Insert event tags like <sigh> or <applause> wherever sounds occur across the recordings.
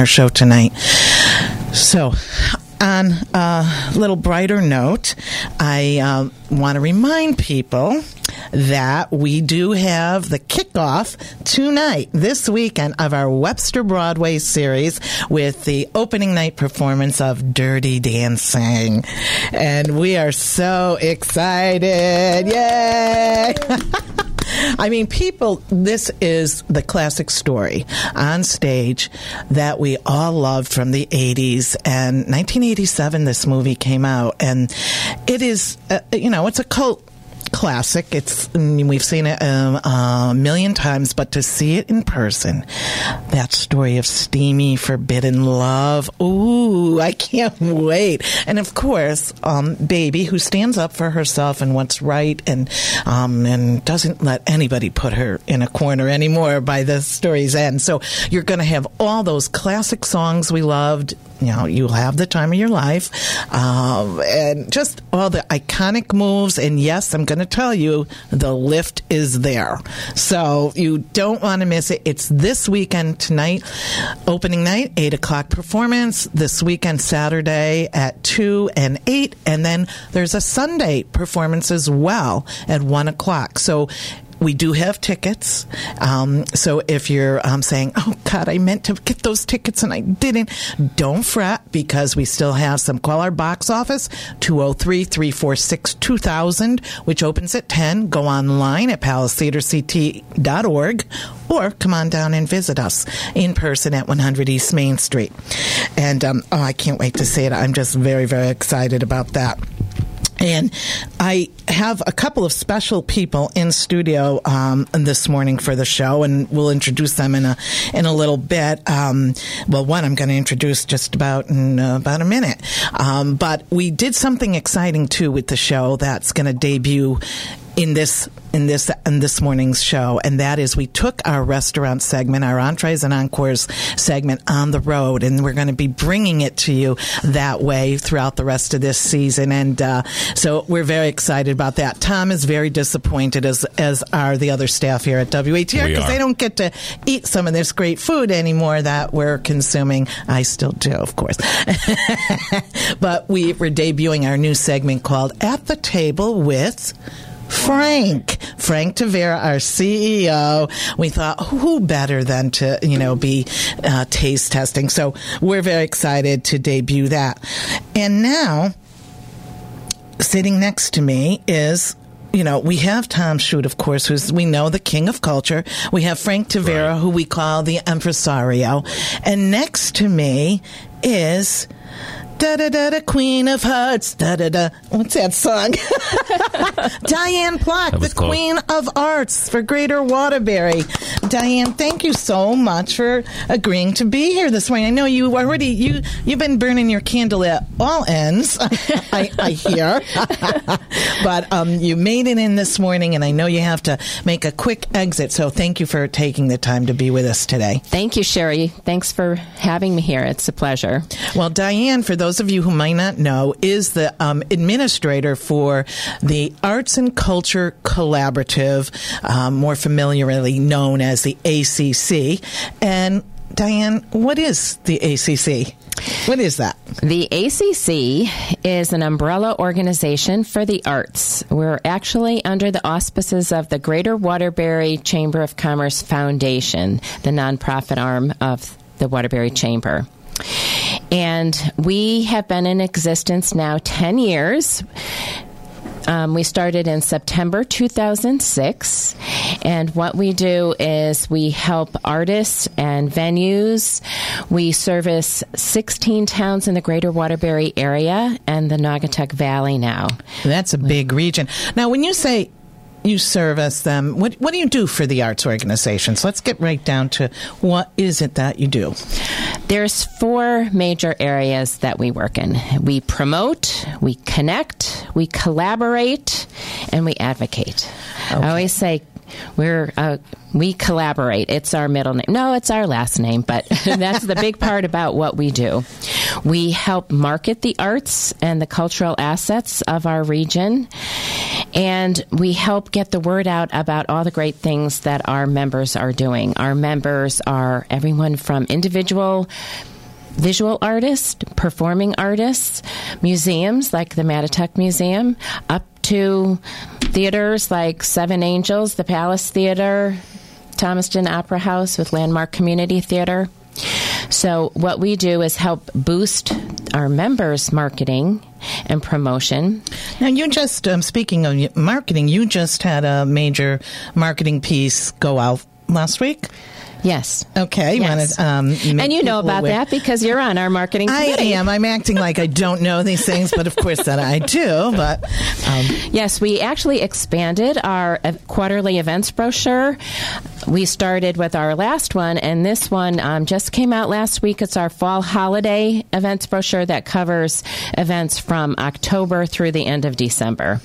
our show tonight. So, on a little brighter note, I uh, want to remind people that we do have the kickoff tonight, this weekend, of our Webster Broadway series with the opening night performance of Dirty Dancing. And we are so excited. Yay! <laughs> I mean, people, this is the classic story on stage that we all loved from the 80s. And 1987, this movie came out. And it is, uh, you know, it's a cult classic. It's we've seen it um, a million times, but to see it in person, that story of steamy forbidden love. Ooh, I can't wait! And of course, um, baby who stands up for herself and what's right, and um, and doesn't let anybody put her in a corner anymore by the story's end. So you're going to have all those classic songs we loved you know, you'll have the time of your life, um, and just all the iconic moves. And yes, I'm going to tell you, the lift is there, so you don't want to miss it. It's this weekend tonight, opening night, eight o'clock performance. This weekend, Saturday at two and eight, and then there's a Sunday performance as well at one o'clock. So we do have tickets. Um, so if you're um, saying, oh, God, I meant to get those tickets and I didn't, don't fret because we still have some. Call our box office, 203 346 2000, which opens at 10. Go online at palacetheaterct.org or come on down and visit us in person at 100 East Main Street. And um, oh, I can't wait to see it. I'm just very, very excited about that. And I have a couple of special people in studio um, this morning for the show, and we'll introduce them in a in a little bit. Um, well, one I'm going to introduce just about in uh, about a minute. Um, but we did something exciting too with the show that's going to debut in this in this in this morning's show, and that is we took our restaurant segment, our entrees and encores segment, on the road, and we're going to be bringing it to you that way throughout the rest of this season. And uh, so we're very excited about that. Tom is very disappointed, as as are the other staff here at WATR because they don't get to eat some of this great food anymore that we're consuming. I still do, of course, <laughs> but we, we're debuting our new segment called "At the Table with." Frank, Frank Tavera, our CEO. We thought, who better than to, you know, be uh, taste testing? So we're very excited to debut that. And now, sitting next to me is you know, we have Tom Shute, of course, who's we know the king of culture. We have Frank Tavera, right. who we call the impresario, and next to me is da da da da Queen of Hearts da da da. What's that song? <laughs> Diane Plock, the close. Queen of Arts for Greater Waterbury. Diane, thank you so much for agreeing to be here this morning. I know you already you you've been burning your candle at all ends. <laughs> I, I, hear, <laughs> but um, you made it in this morning, and I know you have to make a quick exit. So thank you for taking the time to be with us today. Thank you, Sherry. Thanks for having me here. It's a pleasure. Well, Diane, for those those of you who might not know, is the um, administrator for the Arts and Culture Collaborative, um, more familiarly known as the ACC. And Diane, what is the ACC? What is that? The ACC is an umbrella organization for the arts. We're actually under the auspices of the Greater Waterbury Chamber of Commerce Foundation, the nonprofit arm of the Waterbury Chamber. And we have been in existence now 10 years. Um, we started in September 2006, and what we do is we help artists and venues. We service 16 towns in the greater Waterbury area and the Naugatuck Valley now. That's a big region. Now, when you say you service them. What what do you do for the arts organizations? Let's get right down to what is it that you do. There's four major areas that we work in. We promote, we connect, we collaborate, and we advocate. Okay. I always say we're uh, we collaborate. It's our middle name. No, it's our last name, but <laughs> that's the big part about what we do. We help market the arts and the cultural assets of our region, And we help get the word out about all the great things that our members are doing. Our members are everyone from individual visual artists, performing artists, museums like the Mattatuck Museum, up to theaters like Seven Angels, the Palace Theater, Thomaston Opera House with Landmark Community Theater. So, what we do is help boost our members' marketing and promotion. Now, you just, um, speaking of marketing, you just had a major marketing piece go out last week. Yes. Okay. You Yes. wanna, um, And you know about aware- that because you're on our marketing I am. I'm acting like I don't know these things, but of course that I do. But um, Yes, we actually expanded our quarterly events brochure. We started with our last one, and this one um, just came out last week. It's our fall holiday events brochure that covers events from October through the end of December.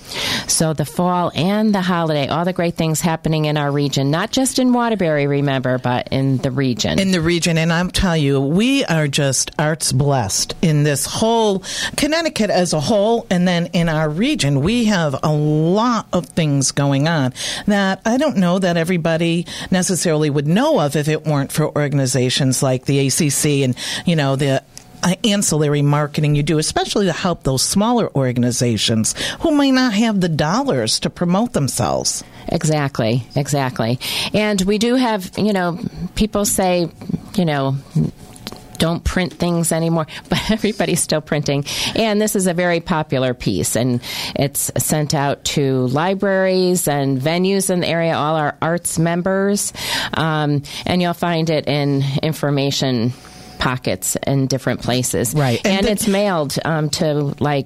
So the fall and the holiday, all the great things happening in our region, not just in Waterbury, remember, but in the region. in the region, and I'm telling you, we are just arts blessed in this whole Connecticut as a whole, and then in our region, we have a lot of things going on that I don't know that everybody necessarily would know of if it weren't for organizations like the ACC and you know the ancillary marketing you do, especially to help those smaller organizations who may not have the dollars to promote themselves. Exactly, exactly. And we do have, you know, people say, you know, don't print things anymore, <laughs> but everybody's still printing. And this is a very popular piece, and it's sent out to libraries and venues in the area, all our arts members, um, and you'll find it in information pockets in different places. Right. And And, the- it's mailed um, to like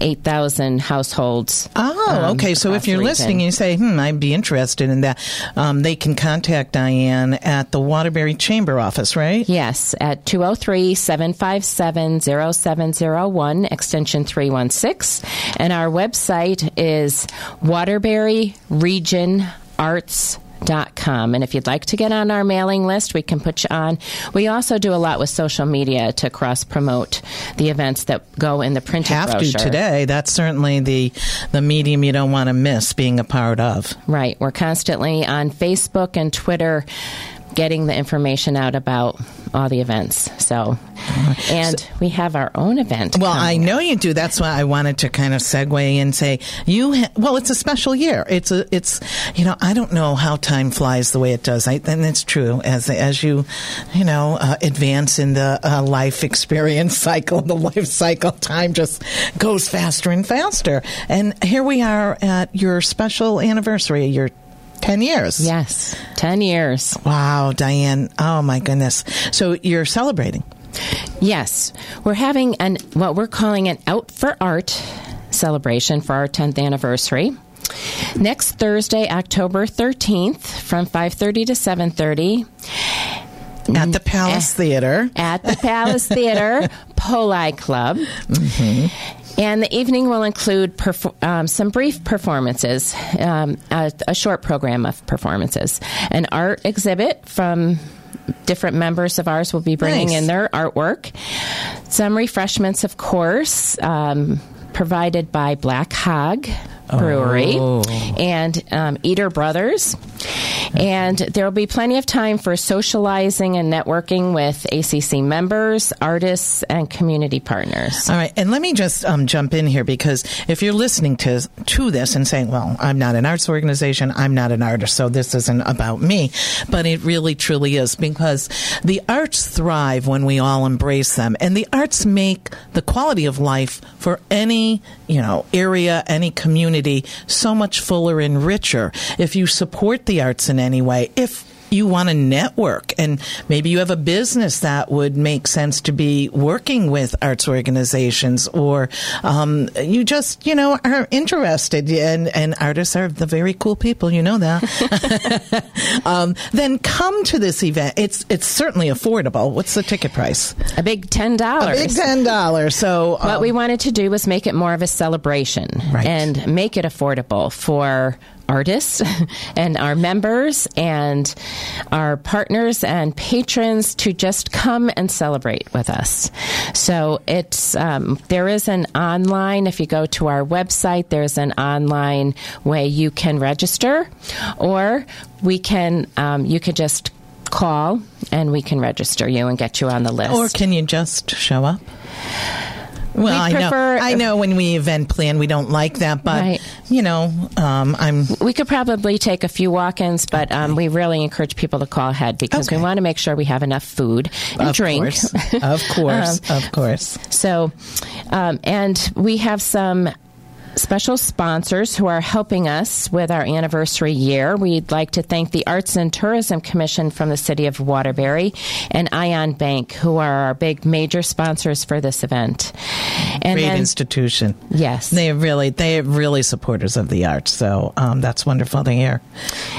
8,000 households. Oh, um, okay. So if you're region. listening and you say, hmm, I'd be interested in that, um, they can contact Diane at the Waterbury Chamber office, right? Yes, at 203 757 0701, extension 316. And our website is waterburyregionarts.com. And if you'd like to get on our mailing list, we can put you on. We also do a lot with social media to cross promote the events that go in the printed Have brochure. to today. That's certainly the the medium you don't want to miss being a part of. Right. We're constantly on Facebook and Twitter getting the information out about all the events. So, and we have our own event. Well, I know you do. That's why I wanted to kind of segue and say you. Ha- well, it's a special year. It's a. It's you know I don't know how time flies the way it does. I, and it's true as as you you know uh, advance in the uh, life experience <laughs> cycle, the life cycle, time just goes faster and faster. And here we are at your special anniversary. Your ten years. Yes, 10 years. Wow, Diane. Oh my goodness. So you're celebrating. Yes. We're having an what we're calling an Out for Art celebration for our 10th anniversary. Next Thursday, October 13th from 5:30 to 7:30 At the Palace eh, Theater. at the Palace Theater <laughs> Poli Club. Mm-hmm. And the evening will include perf- um, some brief performances, um, a, a short program of performances, an art exhibit from different members of ours will be bringing Nice. in their artwork, some refreshments, of course. Um, Provided by Black Hog Brewery Oh. and um, Eder Brothers. And there will be plenty of time for socializing and networking with ACC members, artists, and community partners. All right, and let me just um, jump in here because if you're listening to to this and saying, "Well, I'm not an arts organization, I'm not an artist, so this isn't about me," but it really truly is because the arts thrive when we all embrace them, and the arts make the quality of life for any you know area, any community so much fuller and richer if you support the arts in any way. If you want to network and maybe you have a business that would make sense to be working with arts organizations or um, you just you know are interested and, and artists are the very cool people you know that <laughs> um, then come to this event it's it's certainly affordable what's the ticket price A big $10. a big ten dollars so What um, we wanted to do was make it more of a celebration Right. and make it affordable for artists <laughs> and our members and our partners and patrons to just come and celebrate with us. So it's um, there is an online. If you go to our website, there's an online way you can register, or we can um, you could just call and we can register you and get you on the list. Or can you just show up? Well, We I know. I know when we event plan, we don't like that, but Right. you know, um, I'm. we could probably take a few walk-ins, but um, we really encourage people to call ahead because Okay. we want to make sure we have enough food and of drink. course, <laughs> of course, Um, of course. So, um, and we have some special sponsors who are helping us with our anniversary year. We'd like to thank the Arts and Tourism Commission from the City of Waterbury and Ion Bank, who are our big major sponsors for this event. And Great then, institution. yes. They really, they are really supporters of the arts. So um, that's wonderful to hear.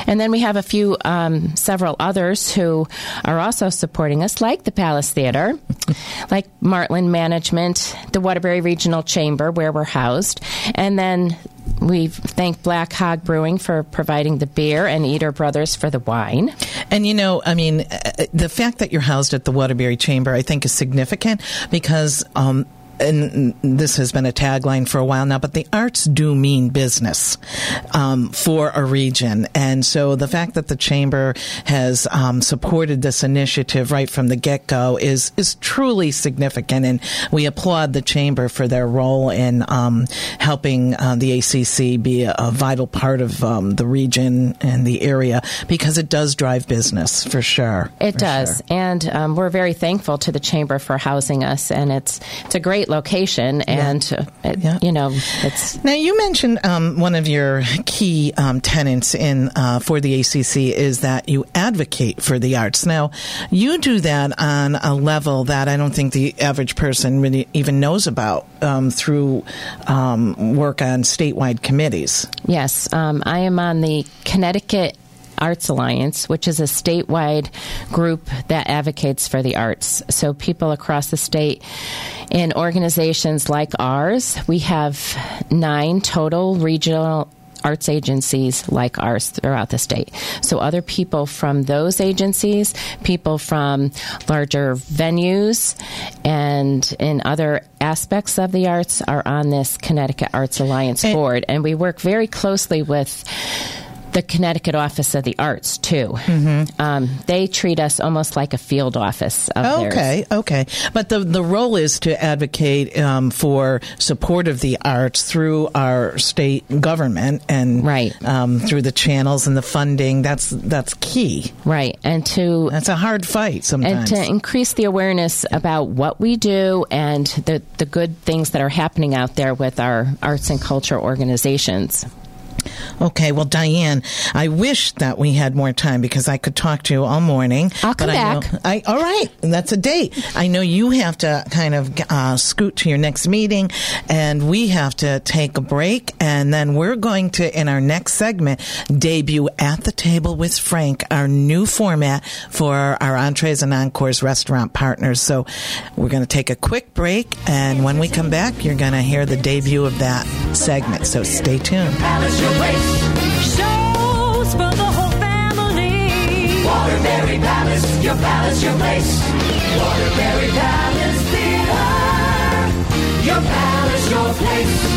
And then we have a few, um, several others who are also supporting us, like the Palace Theater, <laughs> like Martland Management, the Waterbury Regional Chamber, where we're housed. And then we thank Black Hog Brewing for providing the beer and Eder Brothers for the wine. And you know, I mean, uh, the fact that you're housed at the Waterbury Chamber, I think, is significant because. Um, and this has been a tagline for a while now, but the arts do mean business um, for a region. And so the fact that the chamber has um, supported this initiative right from the get go is, is truly significant. And we applaud the chamber for their role in um, helping uh, the ACC be a, a vital part of um, the region and the area because it does drive business for sure. It For does, sure. and um, we're very thankful to the chamber for housing us. And it's it's a great location, and uh, it, Yeah. you know it's Now, you mentioned um, one of your key um, tenants in uh, for the ACC is that you advocate for the arts. Now, you do that on a level that I don't think the average person really even knows about um, through um, work on statewide committees. Yes, um, I am on the Connecticut Arts Alliance, which is a statewide group that advocates for the arts. So people across the state in organizations like ours, we have nine total regional arts agencies like ours throughout the state. So other people from those agencies, people from larger venues and in other aspects of the arts are on this Connecticut Arts Alliance board and we work very closely with the Connecticut Office of the Arts too. Mm-hmm. Um, they treat us almost like a field office of theirs. Okay, okay. But the the role is to advocate um, for support of the arts through our state government and Right. um, through the channels and the funding. That's that's key. Right, and to That's a hard fight sometimes. and to increase the awareness about what we do and the, the good things that are happening out there with our arts and culture organizations. Okay, well, Diane, I wish that we had more time because I could talk to you all morning. I'll come but I know, back. I, all right, that's a date. I know you have to kind of uh, scoot to your next meeting, and we have to take a break, and then we're going to, in our next segment, debut at the table with Frank, our new format for our entrees and encores restaurant partners. So we're going to take a quick break, and when we come back, you're going to hear the debut of that segment. So stay tuned. Your place. Shows for the whole family. Waterbury Palace, your palace, your place. Waterbury Palace Theater. Your palace, your place.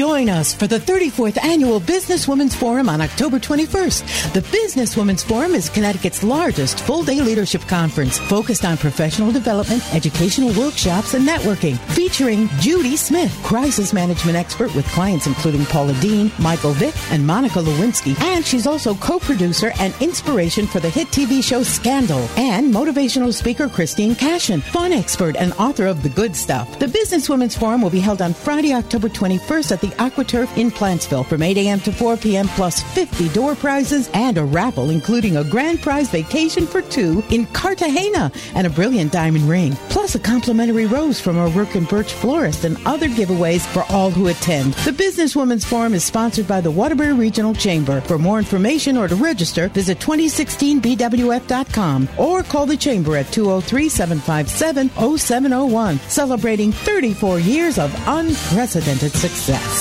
Join us for the 34th Annual Businesswomen's Forum on October 21st. The Businesswomen's Forum is Connecticut's largest full day leadership conference focused on professional development, educational workshops, and networking. Featuring Judy Smith, crisis management expert with clients including Paula Deen, Michael Vick, and Monica Lewinsky. And she's also co producer and inspiration for the hit TV show Scandal. And motivational speaker Christine Cashen, fun expert and author of The Good Stuff. The Businesswomen's Forum will be held on Friday, October 21st at the AquaTurf in Plantsville from 8 a.m. to 4 p.m. plus 50 door prizes and a raffle including a grand prize vacation for two in Cartagena and a brilliant diamond ring, plus a complimentary rose from O'Rourke and Birch florist and other giveaways for all who attend. The Businesswomen's Forum is sponsored by the Waterbury Regional Chamber. For more information or to register, visit 2016bwf.com or call the Chamber at 203-757-0701, celebrating 34 years of unprecedented success.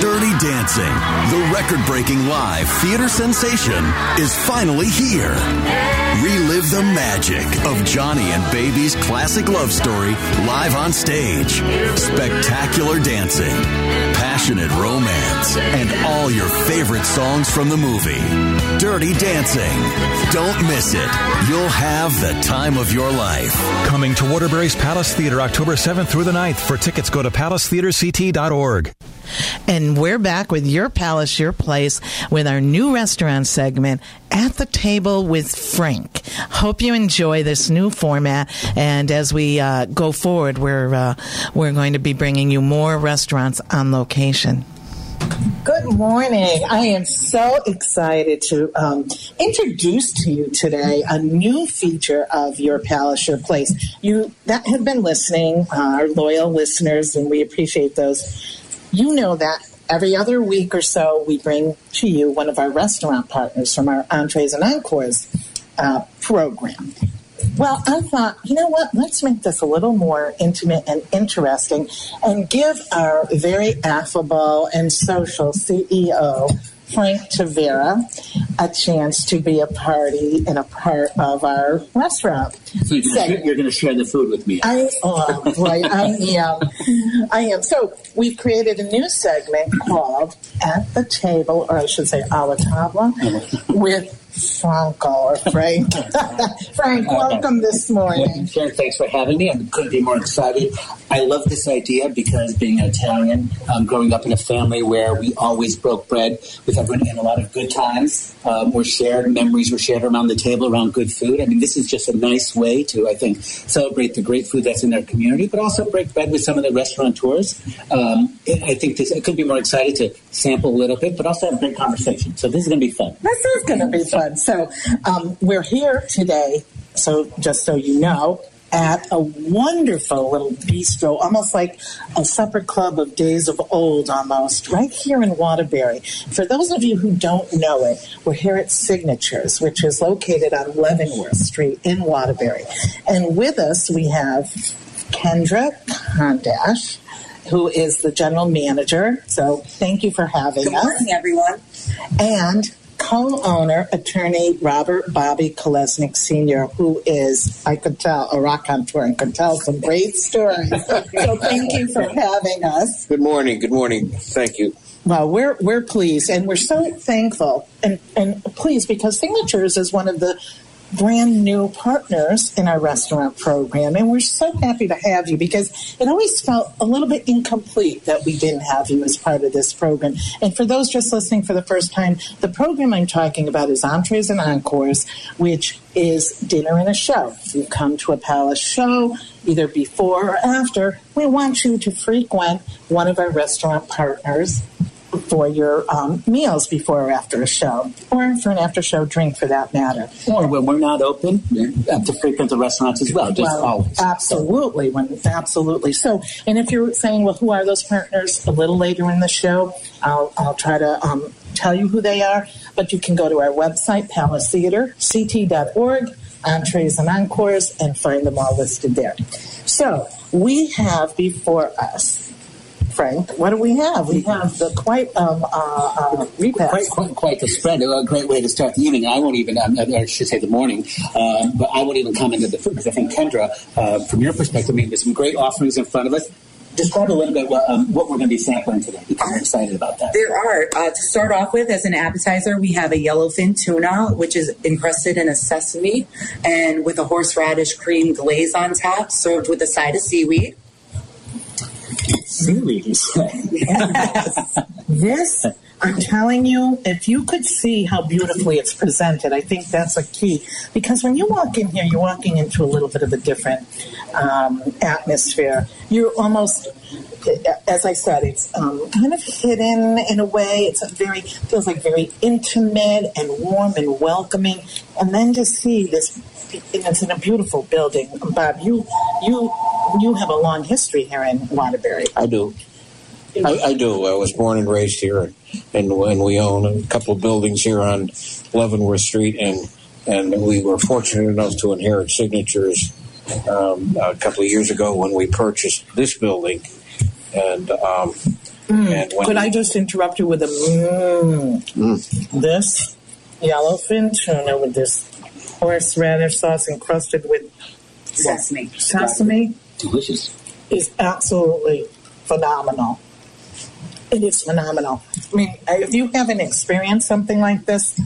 Dirty Dancing, the record breaking live theater sensation, is finally here. Relive the magic of Johnny and Baby's classic love story live on stage. Spectacular dancing, passionate romance, and all your favorite songs from the movie. Dirty Dancing. Don't miss it. You'll have the time of your life. Coming to Waterbury's Palace Theater October 7th through the 9th. For tickets, go to palacetheaterct.org. And we're back with Your Palace, Your Place with our new restaurant segment, At the Table with Frank. Hope you enjoy this new format. And as we uh, go forward, we're, uh, we're going to be bringing you more restaurants on location. Good morning. I am so excited to um, introduce to you today a new feature of Your Palace, Your Place. You that have been listening, uh, our loyal listeners, and we appreciate those. You know that every other week or so we bring to you one of our restaurant partners from our Entrees and Encores uh, program. Well, I thought, you know what? Let's make this a little more intimate and interesting and give our very affable and social CEO, Frank Tavera, a chance to be a party and a part of our restaurant. So you're you're gonna share the food with me. I, oh, boy, I am. I am. So we've created a new segment called At the Table, or I should say, a la table, <laughs> with Franco or Frank. <laughs> Frank, welcome this morning. Thanks for having me. I couldn't be more excited. I love this idea because being an Italian, um, growing up in a family where we always broke bread with everyone and a lot of good times um, were shared, memories were shared around the table around good food. I mean, this is just a nice way to, I think, celebrate the great food that's in our community, but also break bread with some of the restaurateurs. Um, I think this, I couldn't be more excited to sample a little bit, but also have a great conversation. So this is going to be fun. This is going to be fun. So um, we're here today. So just so you know, at a wonderful little bistro, almost like a supper club of days of old, almost right here in Waterbury. For those of you who don't know it, we're here at Signatures, which is located on Leavenworth Street in Waterbury. And with us, we have Kendra Kondash, who is the general manager. So thank you for having Good us. morning, everyone. And co-owner, attorney Robert Bobby Kolesnik Sr., who is, I could tell, a rock on tour and could tell some great stories. <laughs> so thank you for having us. Good morning. Good morning. Thank you. Well, we're we're pleased and we're so thankful and, and pleased because Signatures is one of the brand new partners in our restaurant program and we're so happy to have you because it always felt a little bit incomplete that we didn't have you as part of this program. And for those just listening for the first time, the program I'm talking about is Entrees and Encores, which is dinner and a show. If You come to a palace show either before or after. We want you to frequent one of our restaurant partners for your um, meals before or after a show, or for an after show drink for that matter. Or when we're not open, you have to frequent the restaurants as well, just Well, always. Absolutely, when absolutely. So, and if you're saying, well, who are those partners? A little later in the show, I'll I'll try to um, tell you who they are. But you can go to our website, Palace Theater, ct.org, entrees and encores, and find them all listed there. So we have before us. Frank, what do we have? We have the quite um, uh, uh, repast. Quite, quite, quite the spread. A great way to start the evening. I won't even, um, I should say the morning, um, but I won't even comment on the food because I think Kendra, uh, from your perspective, I mean, there's some great offerings in front of us. Describe a little bit what, um, what we're going to be sampling today because I'm excited about that. There are, uh, to start off with, as an appetizer, we have a yellowfin tuna, which is encrusted in a sesame and with a horseradish cream glaze on top, served with a side of seaweed. You say? Yes. this I'm telling you, if you could see how beautifully it's presented, I think that's a key. Because when you walk in here, you're walking into a little bit of a different um, atmosphere. You're almost, as I said, it's um, kind of hidden in a way. It's a very feels like very intimate and warm and welcoming. And then to see this, it's in a beautiful building. Bob, you you you have a long history here in Waterbury. I do. I, I do. I was born and raised here, and, and, and we own a couple of buildings here on Leavenworth Street, and and we were fortunate enough to inherit signatures um, a couple of years ago when we purchased this building, and um, and when Could I just interrupt you with a mm, Mm. this yellowfin tuna with this horseradish sauce encrusted with Sesame. sesame Delicious. is absolutely phenomenal. It is phenomenal. I mean, if you haven't experienced something like this,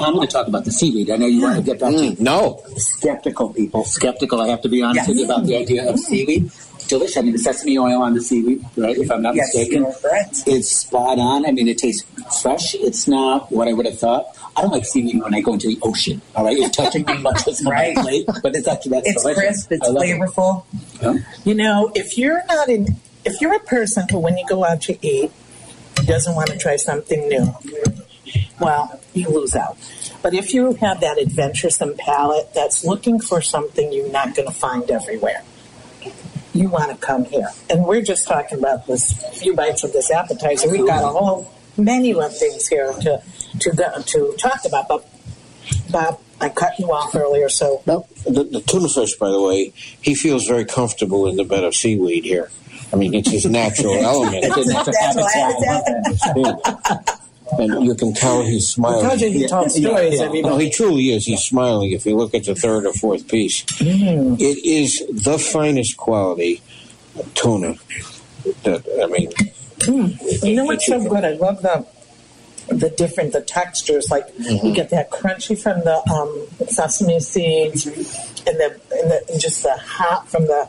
I'm going to talk about the seaweed. I know you want to get back to Mm, no. skeptical people. Skeptical, I have to be honest Yes. with you about the idea of seaweed. Delicious. I mean, the sesame oil on the seaweed, right? If I'm not Yes, mistaken, you're it's spot on. I mean, it tastes fresh. It's not what I would have thought. I don't like seaweed when I go into the ocean. All right, it's touching me much as my Right. plate, but it's actually that's It's delicious. crisp. It's I love it. flavorful. Yeah. you know, if you're not in, if you're a person who, when you go out to eat, doesn't want to try something new, well, you lose out. But if you have that adventuresome palate that's looking for something you're not going to find everywhere, you want to come here. And we're just talking about this few bites of this appetizer. We've got a whole menu of things here to to go, to talk about. But Bob, I cut you off earlier, so No, the, the tuna fish, by the way, he feels very comfortable in the bed of seaweed here. I mean, it's his natural <laughs> element. It's a natural That's habitat. Yeah. And you can tell he's smiling. I told you he told stories. Yeah, everybody. no, he truly is. He's smiling. If you look at the third or fourth piece, Mm. it is the finest quality tuna. That I mean, You know what's so good? I love the the different the textures. Like Mm-hmm. you get that crunchy from the um, sesame seeds, and the and, the, and just the hot from the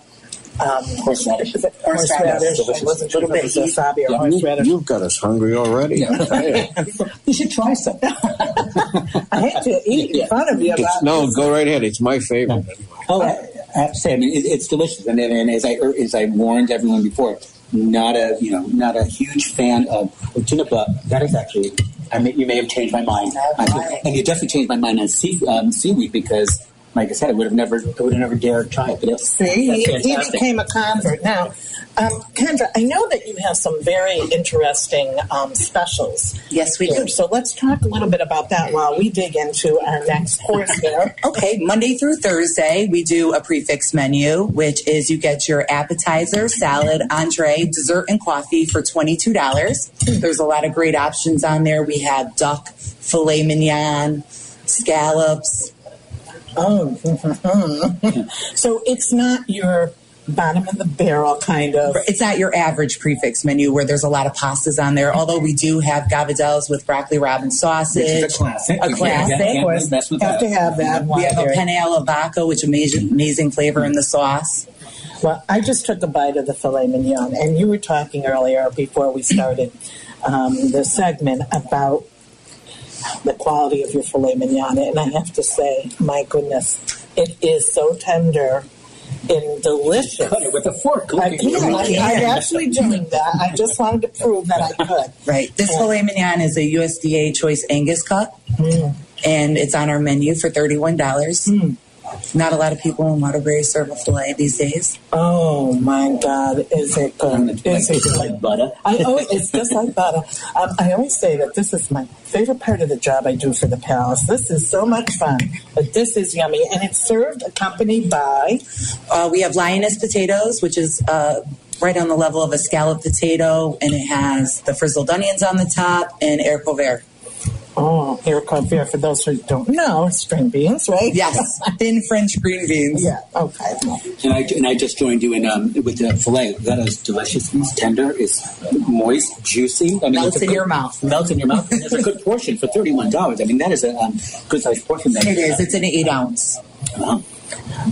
um, Horseradish. is it horseradish. Delicious. I wasn't sure if it was wasabi or you, horseradish. you've got us hungry already. I you. <laughs> You should try some. <laughs> I hate to eat in front of you. It's, But no, go right ahead. It's my favorite. Oh, I, I have to say, I mean, it, it's delicious. And, and as I as I warned everyone before, not a you know not a huge fan of, of tuna, but that is actually. I mean, you may have changed my mind, I and you definitely changed my mind on sea, um, seaweed because, like I said, I would have never, I would have never dared try it. But it's, See, he, that's he fantastic. became a convert. Now, um, Kendra, I know that you have some very interesting um, specials. Yes, we here. do. So let's talk a little bit about that while we dig into our next course here. <laughs> Okay, Monday through Thursday, we do a prix fixe menu, which is you get your appetizer, salad, entree, dessert, and coffee for $22. There's a lot of great options on there. We have duck, filet mignon, scallops. Oh, so it's not your bottom of the barrel kind of. It's not your average prix fixe menu where there's a lot of pastas on there, although we do have cavatelli with broccoli robin sausage. Which is a classic. A classic. can't- you can't mess with Have that. to have that. We have a penne alla vodka, which amazing, amazing flavor in the sauce. Well, I just took a bite of the filet mignon, and you were talking earlier before we started um, the segment about the quality of your filet mignon, and I have to say, my goodness, it is so tender and delicious. Cut it with a fork. I at you. can. I, I'm actually doing that. I just wanted to prove that I could. Right. This Yeah. filet mignon is a USDA choice Angus cut, mm. and it's on our menu for thirty-one dollars. Mm. Not a lot of people in Waterbury serve a filet these days. Oh my God, is it good? Is it It's good? like butter. I always, it's just like butter. Um, I always say that this is my favorite part of the job I do for the palace. This is so much fun, but this is yummy, and it's served accompanied by. Uh, we have lyonnaise potatoes, which is uh, right on the level of a scalloped potato, and it has the frizzled onions on the top and haricot vert. Oh, here here for those who don't know, string beans, right? Yes, <laughs> thin French green beans. Yeah. Okay. And I, and I just joined you in um, with the filet. That is delicious. It's tender. It's moist, juicy. I mean, Melts in good- your mouth. Melts in your mouth. And it's a good <laughs> portion for thirty-one dollars. I mean, that is a um, good sized portion. There. It is. It's an eight ounce. Uh-huh.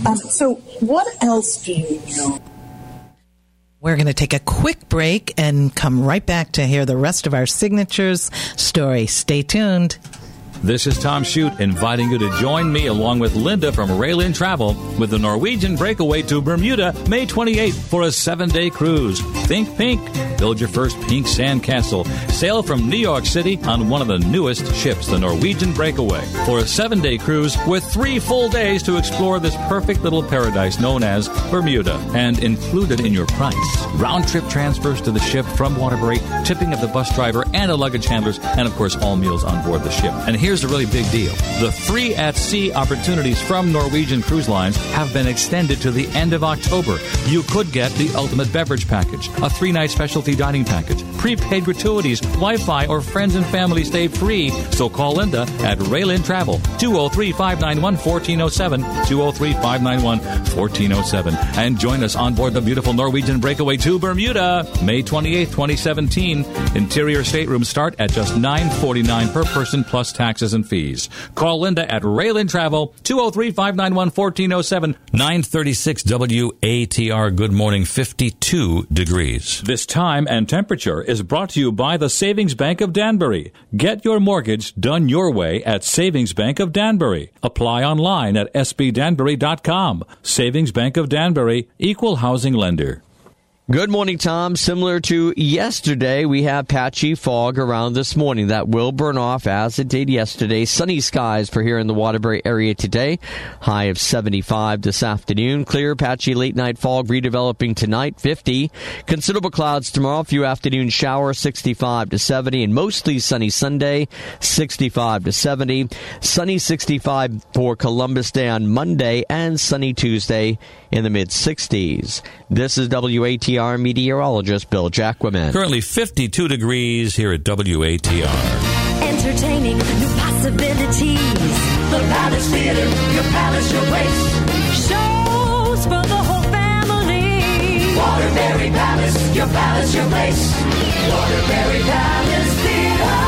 Um, so, what else do you know? We're going to take a quick break and come right back to hear the rest of our signatures story. Stay tuned. This is Tom Shute inviting you to join me along with Linda from Raylin Travel with the Norwegian Breakaway to Bermuda May 28th for a seven day cruise. Think pink. Build your first pink sandcastle. Sail from New York City on one of the newest ships, the Norwegian Breakaway, for a seven day cruise with three full days to explore this perfect little paradise known as Bermuda. And included in your price, round trip transfers to the ship from Waterbury, tipping of the bus driver and the luggage handlers, and of course all meals on board the ship. And here's the really big deal. The free at sea opportunities from Norwegian Cruise Lines have been extended to the end of October. You could get the ultimate beverage package, a three night specialty dining package, prepaid gratuities, Wi Fi, or friends and family stay free. So call Linda at Raylin Travel, 203 591 1407, 203 591 1407, and join us on board the beautiful Norwegian Breakaway to Bermuda, May 28th, 2017. Interior staterooms start at just 949 per person plus taxes and fees. Call Linda at Raylin Travel, 203 591 1407, 936 WATR. Good morning, 52 degrees. This time and temperature is brought to you by the Savings Bank of Danbury. Get your mortgage done your way at Savings Bank of Danbury. Apply online at sbdanbury.com. Savings Bank of Danbury, equal housing lender. Good morning, Tom. Similar to yesterday, we have patchy fog around this morning that will burn off as it did yesterday. Sunny skies for here in the Waterbury area today. High of 75 this afternoon. Clear, patchy late night fog redeveloping tonight, 50. Considerable clouds tomorrow. Few afternoon showers, 65 to 70. And mostly sunny Sunday, 65 to 70. Sunny 65 for Columbus Day on Monday and sunny Tuesday in the mid 60s. This is WATR meteorologist Bill Jacquemin. Currently 52 degrees here at WATR. Entertaining new possibilities. The Palace Theater, your palace, your place. Shows for the whole family. Waterbury Palace, your palace, your place. Waterbury Palace Theater,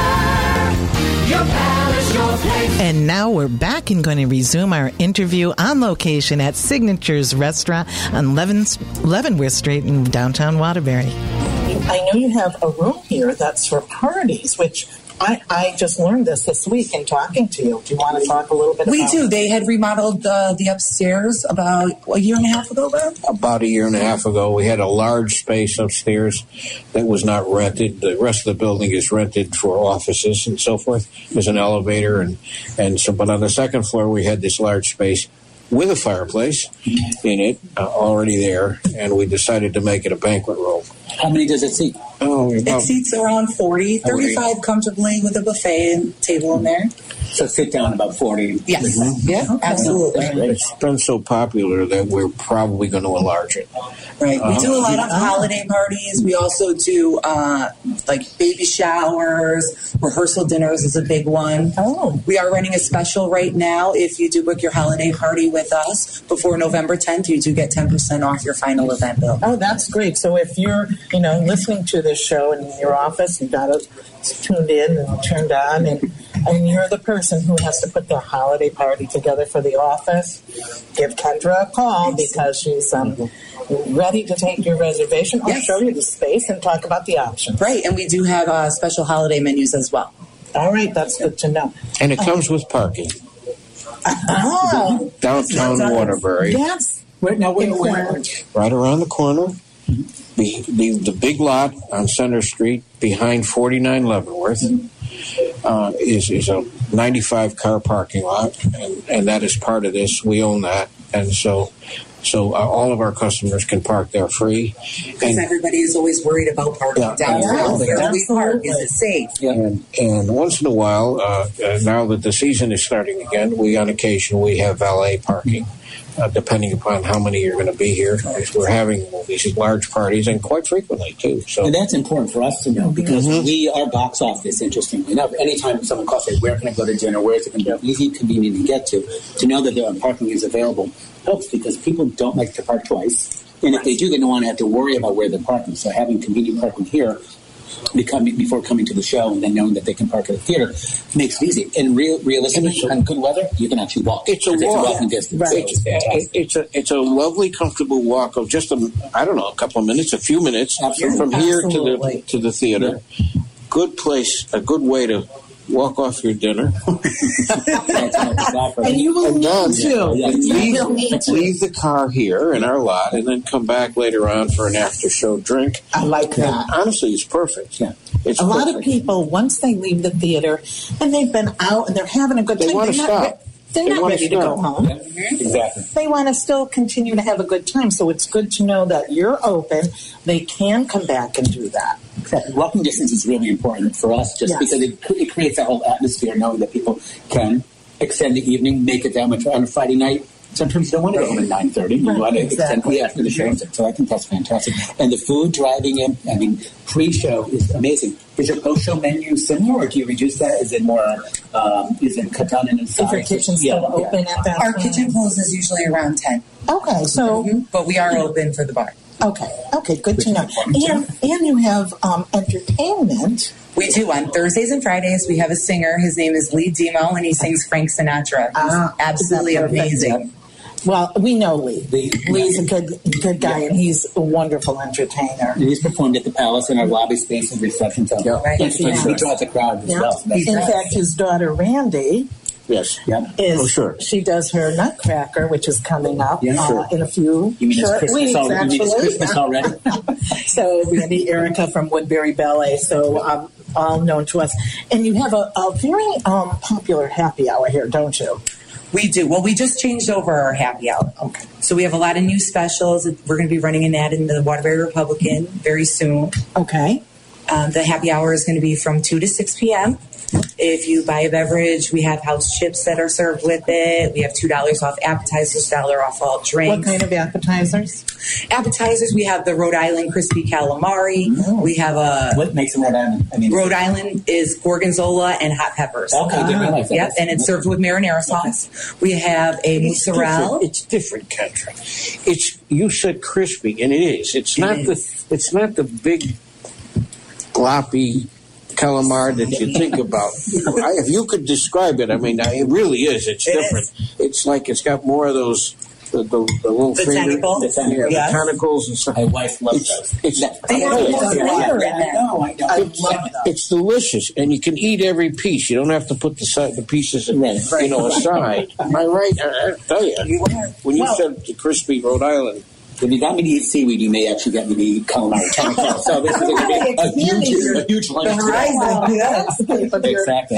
your palace, your place. And now we're back and going to resume our interview on location at Signatures Restaurant on Leaven- Leavenworth Street in downtown Waterbury. I know you have a room here that's for parties, which I, I just learned this this week in talking to you. Do you want to talk a little bit about We about do. They had remodeled uh, the upstairs about a year and a half ago, Bob? about a year and a half ago. We had a large space upstairs that was not rented. The rest of the building is rented for offices and so forth. There's an elevator and and so. But on the second floor, we had this large space with a fireplace in it uh, already there, and we decided to make it a banquet room. How many does it seat? Oh, It about, seats around 40, 35 comfortably with a buffet and table in there. So sit down about 40. Yes. Yeah, absolutely. it's been so popular that we're probably going to enlarge it. Right. We do a lot of Uh-huh. holiday parties. We also do uh, like baby showers, rehearsal dinners is a big one. Oh. We are running a special right now. If you do book your holiday party with us before November 10th, you do get 10% off your final event bill. Oh, that's great. So if you're, you know, listening to this show in your office, you got it tuned in and turned on, and and you're the person who has to put the holiday party together for the office, give Kendra a call because she's um, ready to take your reservation. I'll Yes. show you the space and talk about the options. Right. And we do have uh, special holiday menus as well. All right, that's good to know. And it comes with parking. Oh, Downtown Waterbury, yes. Wait, now, wait, wait, Exactly. right around the corner. The, the, the big lot on Center Street behind 49 Leavenworth uh, is, is a 95 car parking lot, and, and that is part of this. We own that. And so so uh, all of our customers can park there free. Because everybody is always worried about parking Yeah. downtown. Where do we park? Is it safe? And, and once in a while, uh, uh, now that the season is starting again, we on occasion we have valet parking, uh, depending upon how many you're going to be here. We're having these large parties, and quite frequently too. So And that's important for us to know because Mhm. we, our box office, interestingly enough, anytime someone calls, say, where can I go to dinner? Where is it going to be easy, convenient to get to? To know that there are parking is available helps because people don't like to park twice. And if they do, they don't want to have to worry about where they're parking. So having convenient parking here becoming before coming to the show, and then knowing that they can park at the theater makes it easy. And real, realistically, on good weather, you can actually walk. It's a It's walk. walking distance. So It's, it's it's a it's a lovely, comfortable walk of just a I don't know a couple of minutes, a few minutes Absolutely. from here to the to the theater. Good place, a good way to walk off your dinner. <laughs> And you will And need then to. Yeah. You leave, will need to. leave the car here in our lot, and then come back later on for an after show drink. I like that. Honestly, it's perfect. Yeah. It's a lot of people once they leave the theater and they've been out and they're having a good They time wanna they're stop. not, re- they're They not ready to go stop. home Exactly. they want to still continue to have a good time so it's good to know that you're open they can come back and do that Exactly. Walking distance is really important for us just Yes. because it, it creates that whole atmosphere knowing that people can extend the evening, make it that much on a Friday night. Sometimes you don't want to go home at 9.30. You Right, want to exactly. extend yeah, after the show. So I think that's fantastic. And the food driving in, I mean, pre-show is amazing. Is your post-show menu similar or do you reduce that? Is it more, um, is it cut down in is your size? kitchen still Yeah, yeah. open at that Our time? kitchen closes usually around 10, okay so but we are open for the bar. okay okay good to know and and you have um, entertainment We do on Thursdays and Fridays. We have a singer. His name is Lee Demo, and he sings Frank Sinatra. He's Ah, absolutely is that amazing. Well we know lee Lee. lee's a good good guy and he's a wonderful entertainer And He's performed at the Palace in our lobby space and reception center. Right. Yes, he, he draws a crowd as yeah. well. So that's- in fact his daughter randy Yes. Yeah. is Oh, sure. she does her Nutcracker, which is coming up Yeah, uh, in a few You mean it's short Christmas weeks, already? You mean it's. Christmas already? <laughs> so Randy Erica from Woodbury Ballet, so um, all known to us, and you have a, a very um, popular happy hour here, don't you? We do. Well, we just changed over our happy hour. Okay. So we have a lot of new specials. We're going to be running an ad in the Waterbury Republican very soon. Okay. Um, the happy hour is going to be from 2 to 6 p.m. If you buy a beverage, we have house chips that are served with it. We have $2 off appetizers, dollar off all drinks. What kind of appetizers? appetizers? We have the Rhode Island crispy calamari. Mm. We have a What makes a Rhode Island? I mean, Rhode Island is gorgonzola and hot peppers. Okay, didn't realize ah. that. Yep, and it's served with marinara sauce. We have a It's mozzarella. different. It's different, Kendra. It's you said crispy, and it is. It's not the. It's not the big gloppy calamari that you think about. I, if you could describe it, I mean, it really is. It's It different. It's like it's got more of those. The, the, the little The finger, tentacle? the, yeah, Yeah. the tentacles and stuff. My wife loves It's, those. it's, They have a yeah. lot of Yeah, flavor yeah, in I there. know, I know. I It's, love those. it's delicious, and you can eat every piece. You don't have to put the side, the pieces, Right. you know, aside. Am I right? I, I tell you, You when you Well- said the crispy Rhode Island, If you got me to eat seaweed, you may actually get me to eat <laughs> calamari. so this is to be a huge, a huge lunch. The horizon, yes. Exactly.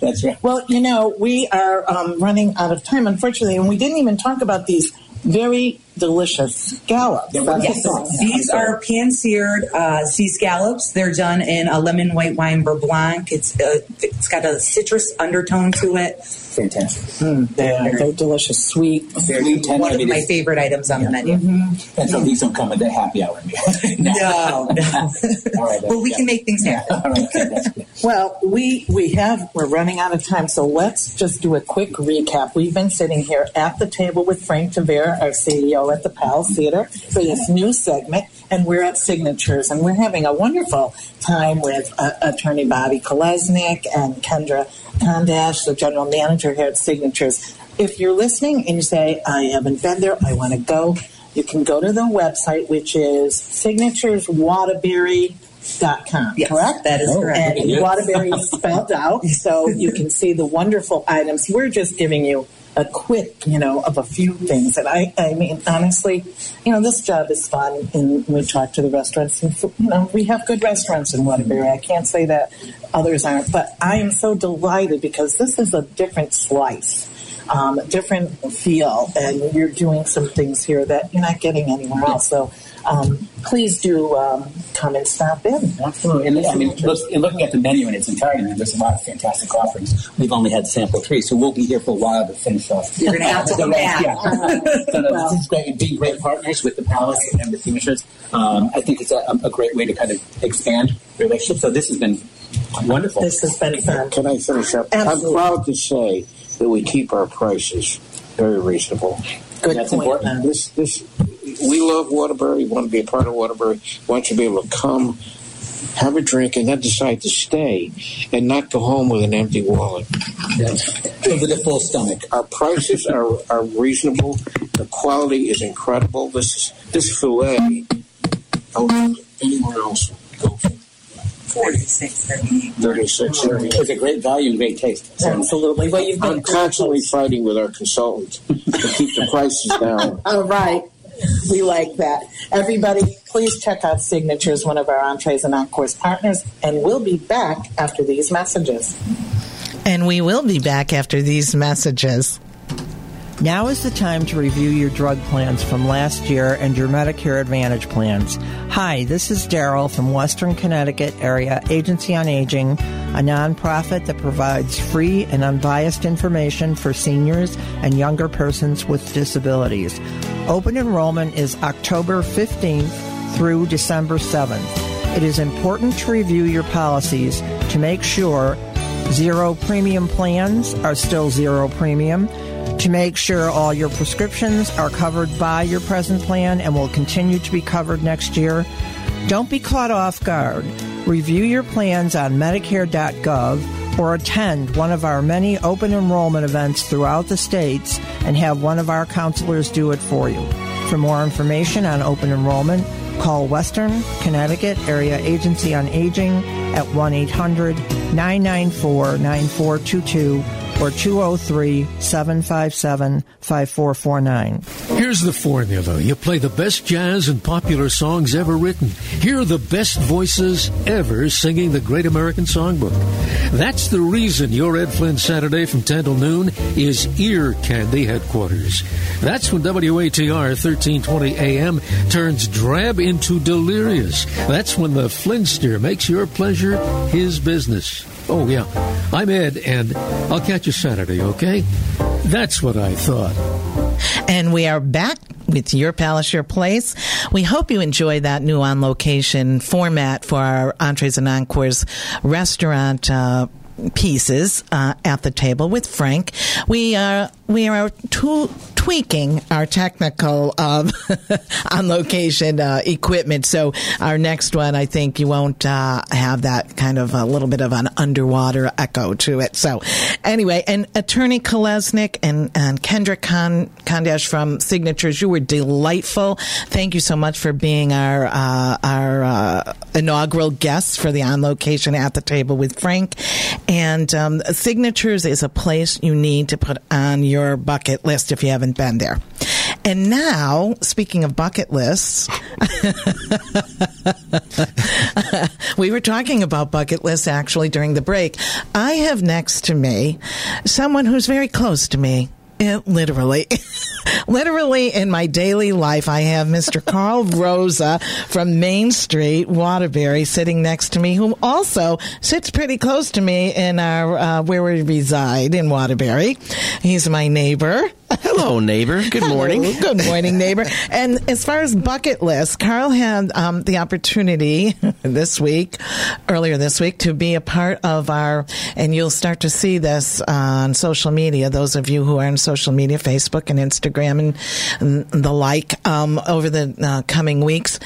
That's right. Well, you know, we are um, running out of time, unfortunately, and we didn't even talk about these very delicious scallops. Yes. These are pan seared uh, sea scallops. They're done in a lemon white wine beurre blanc. It's uh, it's got a citrus undertone to it. Fantastic. They're, they're delicious, sweet. Very tender. One of my favorite items on the menu. And so these don't come with the happy hour meal. <laughs> No, no. <laughs> All right. <laughs> but we can make things happen. All right. fantastic. Well, we we have we're running out of time, so let's just do a quick recap. We've been sitting here at the table with Frank Tavera, our CEO at the Pal Theater, for this new segment, and we're at Signatures, and we're having a wonderful time with uh, Attorney Bobby Kolesnik and Kendra Kondash, the general manager here at Signatures. If you're listening and you say, "I haven't been there, I want to go," you can go to the website, which is signatureswaterbury.com. Yes, correct? that is Oh, correct. and. Waterbury is spelled out, <laughs> so you can see the wonderful items. We're just giving you a quick, you know, of a few things. And I, I mean, honestly, you know, this job is fun, and we talk to the restaurants, and you know, we have good restaurants in Waterbury. I can't say that others aren't, but I am so delighted because this is a different slice. Um, different feel, and you're doing some things here that you're not getting anywhere else. So, um, please do um, come and stop in. Absolutely. And, I mean, look, and looking at the menu in its entirety, I mean, there's a lot of fantastic offerings. We've only had sample three, so we'll be here for a while to finish off. You're gonna have to the come back. Yeah. <laughs> so, no, this is great. And being great partners with the Palace and the Signatures, um, I think it's a, a great way to kind of expand relationships. So this has been wonderful. This has been fun. can I finish up? Absolutely. I'm proud to say that we keep our prices very reasonable. Good That's point. important. This, this, we love Waterbury. We want to be a part of Waterbury. We want you to be able to come, have a drink, and then decide to stay and not go home with an empty wallet. With a full stomach. Our prices are, are reasonable. The quality is incredible. This is, this fillet, oh, anywhere else would go for 36, 38. 36 It's a great value and great taste. So Absolutely. Well, you've I'm been constantly fighting with our consultant to keep the prices down. <laughs> All right. We like that. Everybody, please check out Signatures, one of our entrees and encores partners, and we'll be back after these messages. And we will be back after these messages. Now is the time to review your drug plans from last year and your Medicare Advantage plans. Hi, this is Daryl from Western Connecticut Area Agency on Aging, a nonprofit that provides free and unbiased information for seniors and younger persons with disabilities. Open enrollment is October 15th through December 7th. It is important to review your policies to make sure zero premium plans are still zero premium to make sure all your prescriptions are covered by your present plan and will continue to be covered next year. Don't be caught off guard. Review your plans on Medicare.gov or attend one of our many open enrollment events throughout the states and have one of our counselors do it for you. For more information on open enrollment, call Western Connecticut Area Agency on Aging at 1 800 994 9422 or 203 757 5449. Here's the formula. You play the best jazz and popular songs ever written. Hear the best voices ever singing the Great American Songbook. That's the reason your Ed Flynn Saturday from 10 till noon is Ear Candy headquarters. That's when WATR 1320 AM turns drab into delirious. That's when the Flynnster makes your pleasure his business. Oh, yeah. I'm Ed, and I'll catch you Saturday, okay? That's what I thought. And we are back with Your Palace, Your Place. We hope you enjoy that new on location format for our Entrees and Encores restaurant. Uh, pieces uh, at the table with Frank. We are we are tu- tweaking our technical um, <laughs> on location uh, equipment. So our next one, I think you won't uh, have that kind of a little bit of an underwater echo to it. So anyway, and Attorney Kolesnik and, and Kendrick Con- Kondash from Signatures, you were delightful. Thank you so much for being our uh, our uh, inaugural guests for the on location at the table with Frank. And um, Signatures is a place you need to put on your bucket list if you haven't been there. And now, speaking of bucket lists, <laughs> we were talking about bucket lists actually during the break. I have next to me someone who's very close to me. Yeah, literally, <laughs> literally in my daily life, I have Mr. <laughs> Carl Rosa from Main Street, Waterbury, sitting next to me, who also sits pretty close to me in our uh, where we reside in Waterbury. He's my neighbor. Hello, neighbor. Good morning. Hello. Good morning, neighbor. And as far as bucket list, Carl had um, the opportunity <laughs> this week, earlier this week, to be a part of our, and you'll start to see this on social media. Those of you who are on social media, Facebook and Instagram and, and the like, um, over the uh, coming weeks.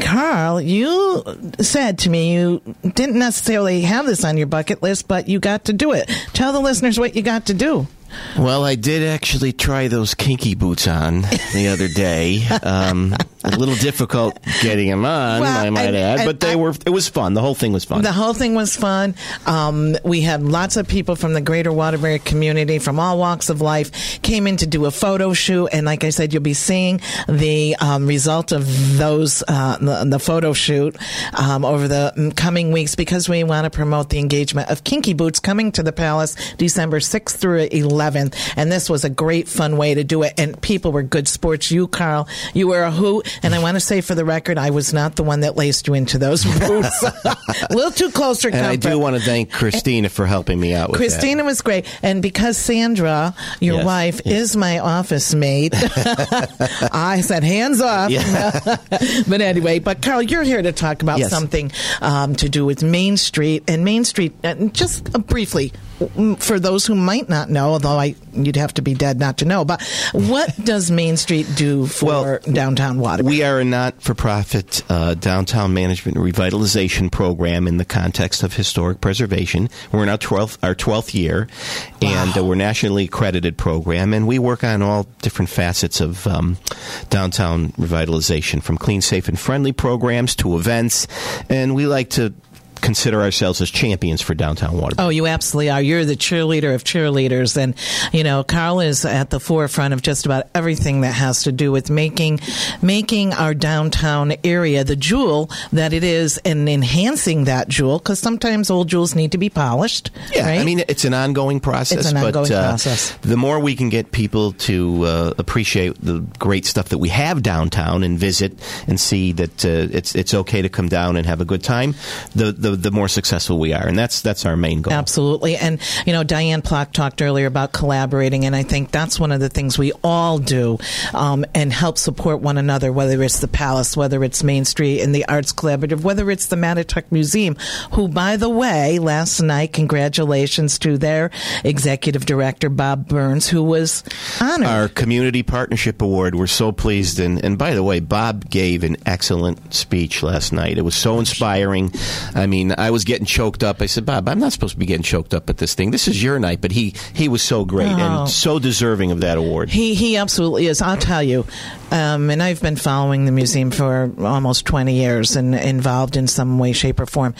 Carl, you said to me you didn't necessarily have this on your bucket list, but you got to do it. Tell the listeners what you got to do. Well, I did actually try those kinky boots on the other day. <laughs> Um, a little difficult getting them on, Well, I might and- add, and but they I- were. It was fun. The whole thing was fun. The whole thing was fun. Um, we had lots of people from the greater Waterbury community from all walks of life came in to do a photo shoot. And like I said, you'll be seeing the um, result of those, uh, the, the photo shoot um, over the mm, coming weeks because we want to promote the engagement of Kinky Boots coming to the Palace December 6th through 11th. And this was a great, fun way to do it. And people were good sports. You, Carl, you were a hoot. And I want to say for the record, I was not the one that laced you into those boots. <laughs> a little too close for and I do want to thank Christina for helping me out with that. Christina was great, and because Sandra, your Yes, wife, is my office mate, <laughs> I said hands off. <laughs> but anyway, but Carl, you're here to talk about Yes. something um, to do with Main Street and Main Street. Uh, just uh, briefly, for those who might not know, although I you'd have to be dead not to know, but what <laughs> does Main Street do for downtown Waterbury? We are a not-for-profit uh, downtown management revitalization program in the context of historic preservation. We're in our twelfth our twelfth year, and uh, we're nationally accredited program, and we work on all different facets of um, downtown revitalization, from clean, safe, and friendly programs to events, and we like to consider ourselves as champions for downtown Waterbury. Oh, you absolutely are. You're the cheerleader of cheerleaders. And, you know, Carl is at the forefront of just about everything that has to do with making, making our downtown area the jewel that it is and enhancing that jewel because sometimes old jewels need to be polished. Yeah, right? I mean it's an ongoing process. It's an but, ongoing uh, process. The more we can get people to uh, appreciate the great stuff that we have downtown and visit and see that uh, it's it's okay to come down and have a good time, the, the the more successful we are, and that's that's our main goal. Absolutely. And, you know, Diane Plock talked earlier about collaborating, and I think that's one of the things we all do um, and help support one another, whether it's the Palace, whether it's Main Street and the Arts Collaborative, whether it's the Mattatuck Museum, who, by the way, last night, congratulations to their executive director, Bob Burns, who was honored. Our community partnership award. We're so pleased, and and by the way, Bob gave an excellent speech last night. It was so inspiring. I mean, I was getting choked up. I said, Bob, I'm not supposed to be getting choked up at this thing. This is your night, but he he was so great Oh. and so deserving of that award. He he absolutely is. I'll tell you, um, and I've been following the museum for almost twenty years and involved in some way, shape, or form.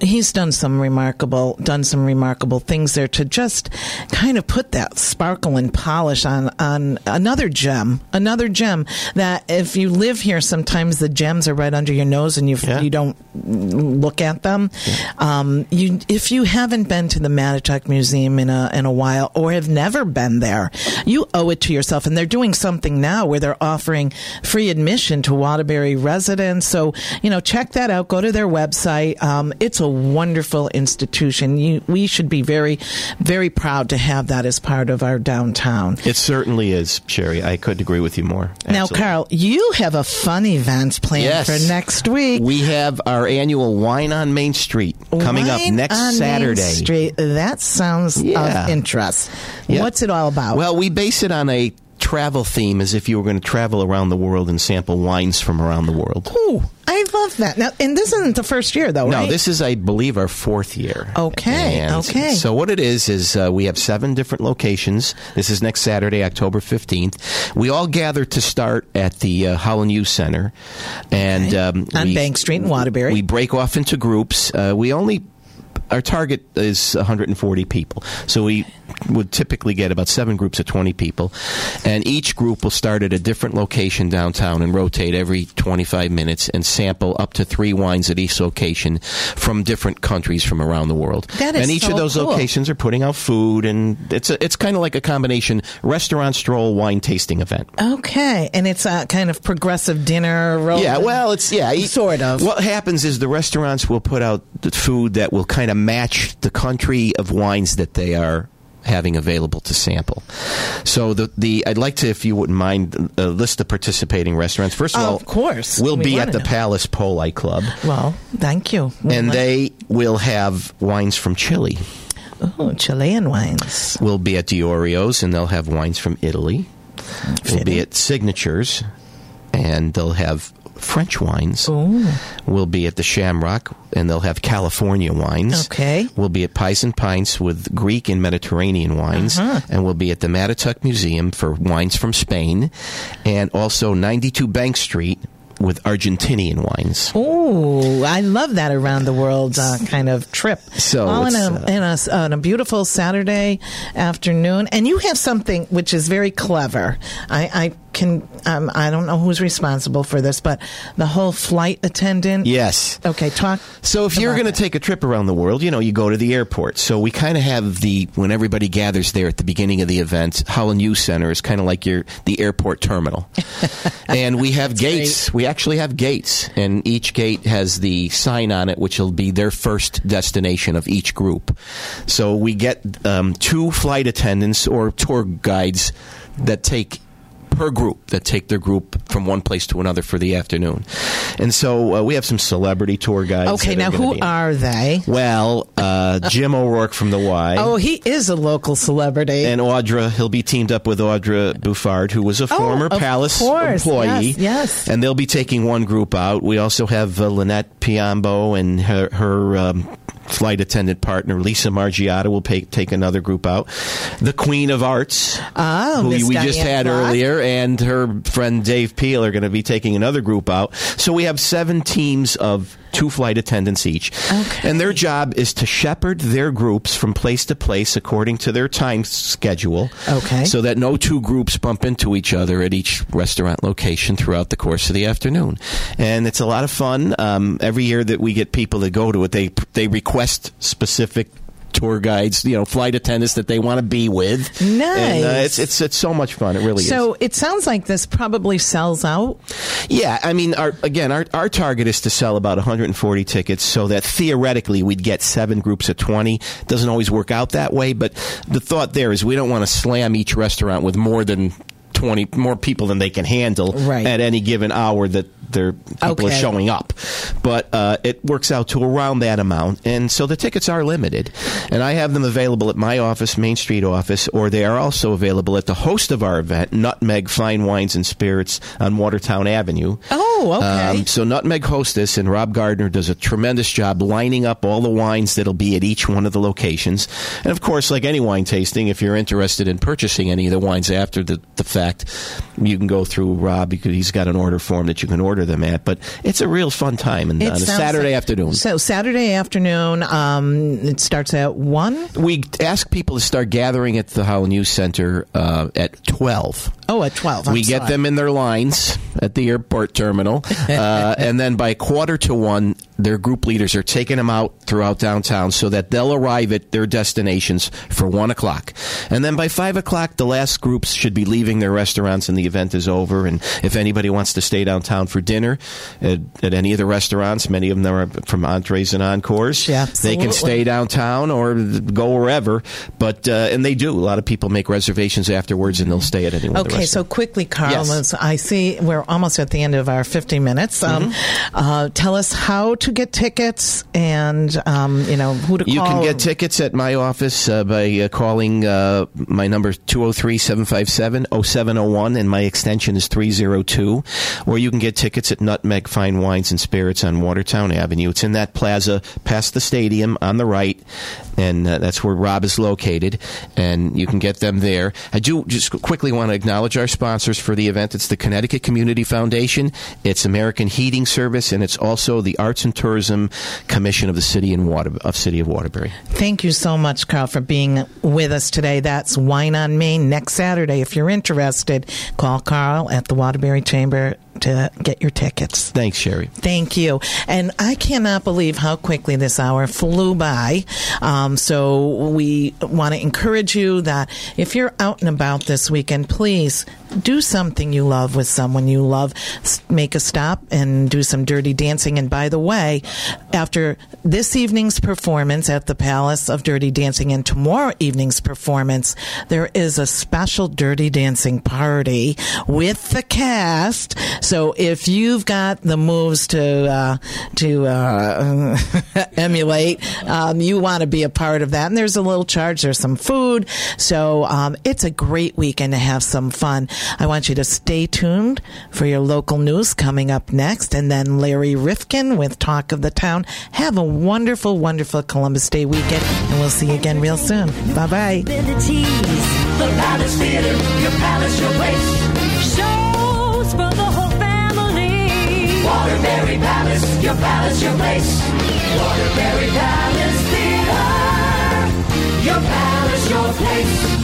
He's done some remarkable done some remarkable things there to just kind of put that sparkle and polish on on another gem, another gem that if you live here, sometimes the gems are right under your nose and you you don't look at them. Um, you if you haven't been to the Mattatuck Museum in a in a while or have never been there, you owe it to yourself. And they're doing something now where they're offering free admission to Waterbury residents. So you know, check that out. Go to their website. Um, it's a wonderful institution. You, we should be very very proud to have that as part of our downtown. It certainly is, Sherry. I couldn't agree with you more. Now, Carl, you have a fun event planned Yes. for next week. We have our annual Wine on Main Street coming up next on Main Saturday. Street. That sounds Yeah. of interest. What's it all about? Well, we base it on a travel theme as if you were going to travel around the world and sample wines from around the world. Ooh, I love that. Now, and this isn't the first year, though, No, right? this is, I believe, our fourth year. Okay, And okay. So what it is is uh, we have seven different locations. This is next Saturday, October fifteenth. We all gather to start at the uh, Holland Youth Center, and um, On we- Bank Street in Waterbury. We break off into groups. Uh, we only our target is 140 people. So we would typically get about seven groups of 20 people. And each group will start at a different location downtown and rotate every 25 minutes and sample up to three wines at each location from different countries from around the world. That is and each so of those cool. locations are putting out food and it's a, it's kind of like a combination restaurant stroll wine tasting event. okay, and it's a kind of progressive dinner. Roll Yeah, well, it's yeah, sort of. What happens is the restaurants will put out the food that will kind of match the country of wines that they are having available to sample. So the the I'd like to, if you wouldn't mind, uh, list the participating restaurants. First of all, of course. we'll We be at the know. Palace Polite Club, Well, thank you. and they will have wines from Chile. Oh, Chilean wines. We'll be at Diorio's, and they'll have wines from Italy. We'll be at Signatures, and they'll have French wines. We'll be at the Shamrock, and they'll have California wines. Okay. We'll be at Pies and Pints with Greek and Mediterranean wines, Uh-huh. and we'll be at the Mattatuck Museum for wines from Spain, and also 92 Bank Street with Argentinian wines. Oh, I love that around the world uh, kind of trip. So all in a, uh, in, a, on a beautiful Saturday afternoon, and you have something which is very clever. I, I can um, I don't know who's responsible for this, but the whole flight attendant. Yes. Okay, talk. So if you're going to take a trip around the world, you know, you go to the airport. So we kind of have the when everybody gathers there at the beginning of the event, Holland Youth Center is kind of like your the airport terminal. <laughs> and we have gates. We actually have gates, and each gate has the sign on it, which will be their first destination of each group. So we get um, two flight attendants or tour guides that take per group that take their group from one place to another for the afternoon. And so uh, we have some celebrity tour guides. Okay, now gonna who are they? Well, uh, Jim O'Rourke from the Y. Oh, he is a local celebrity. And Audra, he'll be teamed up with Audra Buffard, who was a former Oh, of Palace course. employee. Yes, yes. And they'll be taking one group out. We also have uh, Lynette Piombo and her, her um, flight attendant partner, Lisa Margiata, will pay, take another group out. The Queen of Arts, Oh, who Miss we just had earlier, and her friend Dave Peel are going to be taking another group out. So we have seven teams of two flight attendants each. And their job is to shepherd their groups from place to place according to their time schedule. Okay. So that no two groups bump into each other at each restaurant location throughout the course of the afternoon. And it's a lot of fun. Um, every year that we get people that go to it, they they request specific tour guides, you know, flight attendants that they want to be with. And, uh, Nice. it's, it's it's so much fun. It really is. So it sounds like this probably sells out. Yeah, I mean, our, again, our, our target is to sell about 140 tickets so that theoretically we'd get seven groups of 20. Doesn't always work out that way, but the thought there is we don't want to slam each restaurant with more than 20 more people than they can handle Right. at any given hour that their people are showing up. But uh, it works out to around that amount, and so the tickets are limited. And I have them available at my office, Main Street office, or they are also available at the host of our event, Nutmeg Fine Wines and Spirits on Watertown Avenue. Oh, okay. Um, so Nutmeg Hostess and Rob Gardner does a tremendous job lining up all the wines that'll be at each one of the locations. And of course, like any wine tasting, if you're interested in purchasing any of the wines after the, the fact, you can go through Rob because he's got an order form that you can order them at. But it's a real fun time and on a Saturday like- afternoon. So Saturday afternoon, um, it starts at one. We ask people to start gathering at the Holland Youth Center uh, at 12. Oh, at twelve. I'm we get sorry. them in their lines at the airport terminal, <laughs> uh, and then by quarter to one, their group leaders are taking them out throughout downtown so that they'll arrive at their destinations for one o'clock. And then by five o'clock, the last groups should be leaving their restaurants and the event is over. And if anybody wants to stay downtown for dinner at, at any of the restaurants, many of them are from entrees and encores, Yeah, they can stay downtown or go wherever. But uh, and they do. A lot of people make reservations afterwards, and they'll stay at any one of the Okay, so quickly, Carl, Yes. I see we're almost at the end of our 50 minutes. Um, Mm-hmm. uh, tell us how to get tickets and, um, you know, who to You can get tickets at my office uh, by uh, calling uh, my number 203 757 0701, and my extension is 302. Or you can get tickets at Nutmeg Fine Wines and Spirits on Watertown Avenue. It's in that plaza past the stadium on the right, and uh, that's where Rob is located, and you can get them there. I do just quickly want to acknowledge our sponsors for the event. It's the Connecticut Community Foundation, it's American Heating Service, and it's also the Arts and Tourism Commission of the City Water of City of Waterbury. Thank you so much, Carl, for being with us today. That's Wine on Main next Saturday. If you're interested, call Carl at the Waterbury Chamber to get your tickets. Thanks, Sherry. Thank you. And I cannot believe how quickly this hour flew by. Um, so we want to encourage you that if you're out and about this weekend, please do something you love with someone you love. Make a stop and do some dirty dancing. And by the way, after this evening's performance at the Palace of Dirty Dancing and tomorrow evening's performance, there is a special dirty dancing party with the cast. So if you've got the moves to uh, to uh, <laughs> emulate, um, you want to be a part of that. And there's a little charge. There's some food. So um, it's a great weekend to have some fun. I want you to stay tuned for your local news coming up next, and then Larry Rifkin with Talk of the Town. Have a wonderful, wonderful Columbus Day weekend, and we'll see you again real soon. Bye bye. Waterbury Palace, your palace, your place. Waterbury Palace Theater, your palace, your place.